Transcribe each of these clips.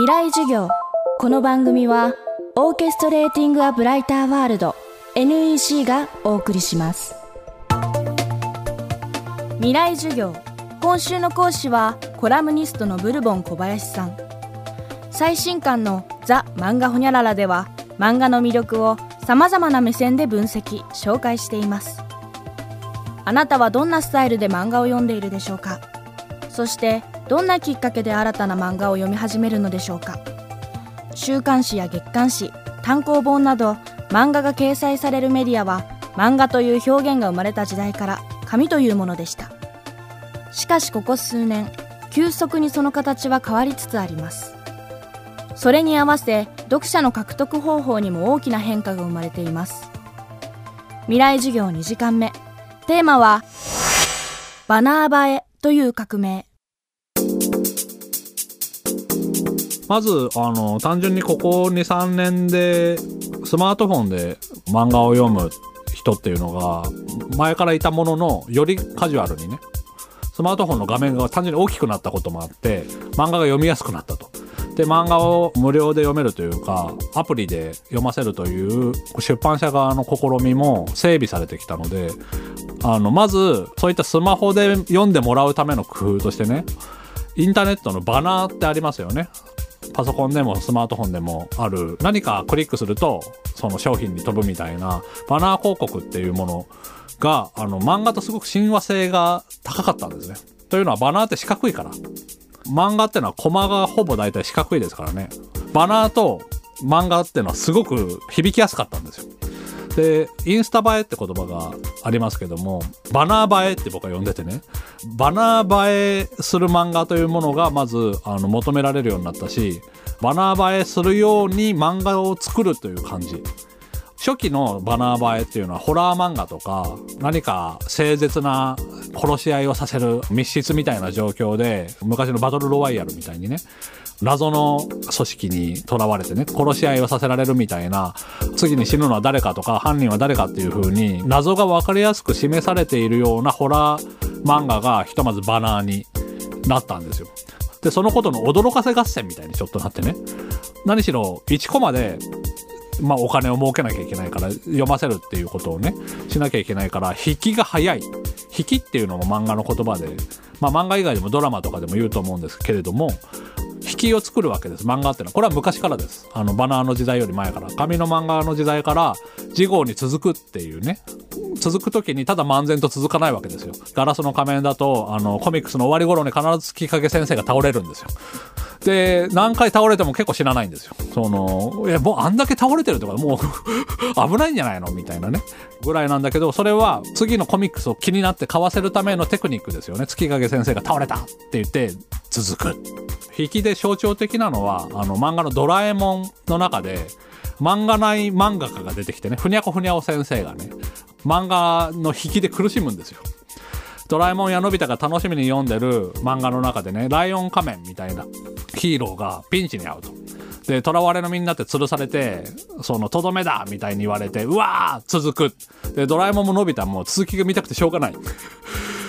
未来授業。この番組はオーケストレーティング・ア・ブライター・ワールド NEC がお送りします。未来授業。今週の講師はコラムニストのブルボン小林さん。最新刊の「ザ・漫画ホニャララ」では漫画の魅力をさまざまな目線で分析紹介しています。あなたはどんなスタイルで漫画を読んでいるでしょうか？そしてどんなきっかけで新たな漫画を読み始めるのでしょうか。週刊誌や月刊誌単行本など漫画が掲載されるメディアは漫画という表現が生まれた時代から紙というものでした。しかしここ数年急速にその形は変わりつつあります。それに合わせ読者の獲得方法にも大きな変化が生まれています。未来授業2時間目。テーマはバナー映えという革命。まずあの単純にここ23年でスマートフォンで漫画を読む人っていうのが前からいたもののよりカジュアルにねスマートフォンの画面が単純に大きくなったこともあって漫画が読みやすくなったと。で漫画を無料で読めるというかアプリで読ませるという出版社側の試みも整備されてきたのであのまずそういったスマホで読んでもらうための工夫としてねインターネットのバナーってありますよねパソコンでもスマートフォンでもある何かクリックするとその商品に飛ぶみたいなバナー広告っていうものがあの漫画とすごく親和性が高かったんですね。というのはバナーって四角いから。漫画ってのはコマがほぼ大体四角いですからね。バナーと漫画ってのはすごく響きやすかったんですよ。で、インスタ映えって言葉がありますけども、バナー映えって僕は呼んでてね、バナー映えする漫画というものがまずあの求められるようになったし、バナー映えするように漫画を作るという感じ。初期のバナー映えっていうのはホラー漫画とか何か誠実な殺し合いをさせる密室みたいな状況で昔のバトルロワイヤルみたいにね謎の組織に囚われてね殺し合いをさせられるみたいな次に死ぬのは誰かとか犯人は誰かっていう風に謎が分かりやすく示されているようなホラー漫画がひとまずバナーになったんですよ。で、そのことの驚かせ合戦みたいにちょっとなってね。何しろ1コマでまあ、お金を儲けなきゃいけないから読ませるっていうことをねしなきゃいけないから引きが早い引きっていうのも漫画の言葉で、まあ、漫画以外でもドラマとかでも言うと思うんですけれども引きを作るわけです。漫画っていうのは。これは昔からです。あのバナーの時代より前から。紙の漫画の時代から次号に続くっていうね。続く時にただ漫然と続かないわけですよ。ガラスの仮面だとあのコミックスの終わり頃に必ず月影先生が倒れるんですよ。で、何回倒れても結構死なないんですよ。その、いや、もうあんだけ倒れてるとか、もう 危ないんじゃないのみたいなね。ぐらいなんだけど、それは次のコミックスを気になって買わせるためのテクニックですよね。月影先生が倒れたって言って続く。引きで象徴的なのは、あの漫画のドラえもんの中で、漫画内漫画家が出てきてね、ふにゃこふにゃお先生がね、漫画の引きで苦しむんですよ。ドラえもんやのび太が楽しみに読んでる漫画の中でね、ライオン仮面みたいなヒーローがピンチに遭うと。で、囚われの身になって吊るされて、その、とどめだみたいに言われて、うわー続く。で、ドラえもんものび太も続きが見たくてしょうがない。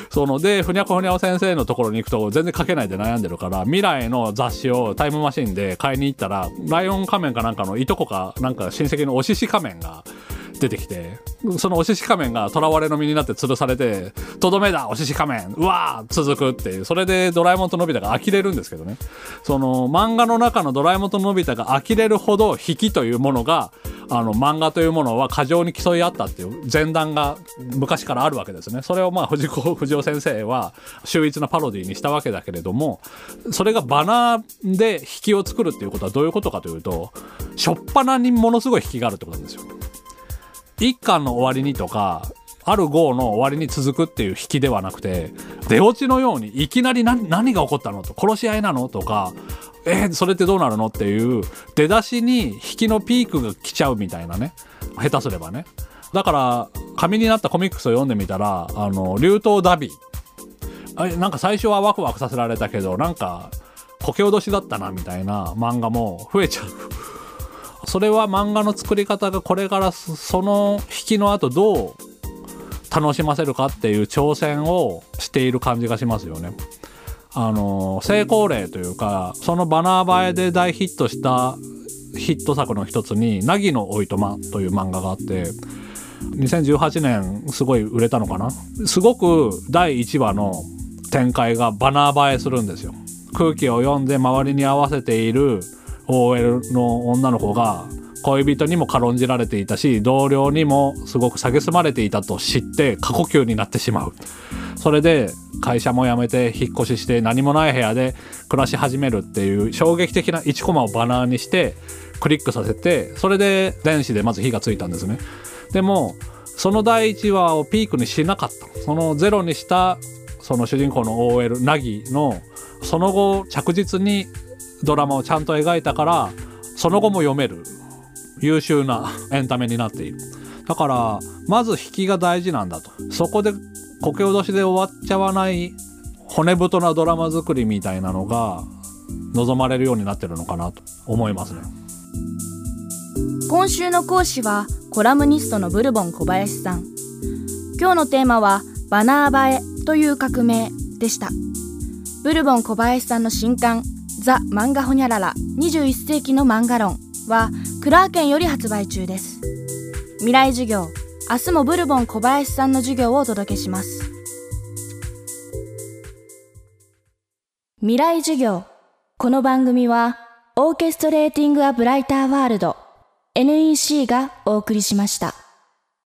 そので、ふにゃこふにゃお先生のところに行くと全然書けないで悩んでるから、未来の雑誌をタイムマシンで買いに行ったら、ライオン仮面かなんかのいとこか、なんか親戚のお獅子仮面が、出てきて、そのお獅子仮面が囚われの身になって吊るされて、とどめだお獅子仮面うわー続くっていう、それでドラえもんとのび太が呆れるんですけどね。その漫画の中のドラえもんとのび太が呆れるほど引きというものが、あの漫画というものは過剰に競い合ったっていう前段が昔からあるわけですね。それをまあ藤子不二雄先生は秀逸なパロディにしたわけだけれども、それがバナーで引きを作るっていうことはどういうことかというと、しょっぱなにものすごい引きがあるってことなんですよ。一巻の終わりにとか、ある号の終わりに続くっていう引きではなくて、出落ちのようにいきなり何何が起こったのと、殺し合いなのとか、えー、それってどうなるのっていう出だしに引きのピークが来ちゃうみたいなね。下手すればね。だから、紙になったコミックスを読んでみたら、あの、竜頭ダビ。あなんか最初はワクワクさせられたけど、なんか、こけ落としだったなみたいな漫画も増えちゃう。それは漫画の作り方がこれからその引きの後どう楽しませるかっていう挑戦をしている感じがしますよね。あの成功例というかそのバナー映えで大ヒットしたヒット作の一つに「凪のおいとま」という漫画があって2018年すごい売れたのかな？すごく第1話の展開がバナー映えするんですよ空気を読んで周りに合わせている OL の女の子が恋人にも軽んじられていたし同僚にもすごく蔑まれていたと知って過呼吸になってしまう。それで会社も辞めて引っ越しして何もない部屋で暮らし始めるっていう衝撃的な1コマをバナーにしてクリックさせてそれで電子でまず火がついたんですね。でもその第1話をピークにしなかった。そのゼロにしたその主人公の OL ナギのその後着実にドラマをちゃんと描いたからその後も読める。優秀なエンタメになっている。だからまず引きが大事なんだと。そこでこけ落としで終わっちゃわない骨太なドラマ作りみたいなのが望まれるようになってるのかなと。思いますね。今週の講師はコラムニストのブルボン小林さん。今日のテーマはバナー映えという革命でした。ブルボン小林さんの新刊ザ・漫画ホニャララ21世紀の漫画論はクラーケンより発売中です未来授業明日もブルボン小林さんの授業をお届けします未来授業この番組はオーケストレーティング・ア・ブライター・ワールド NEC がお送りしました。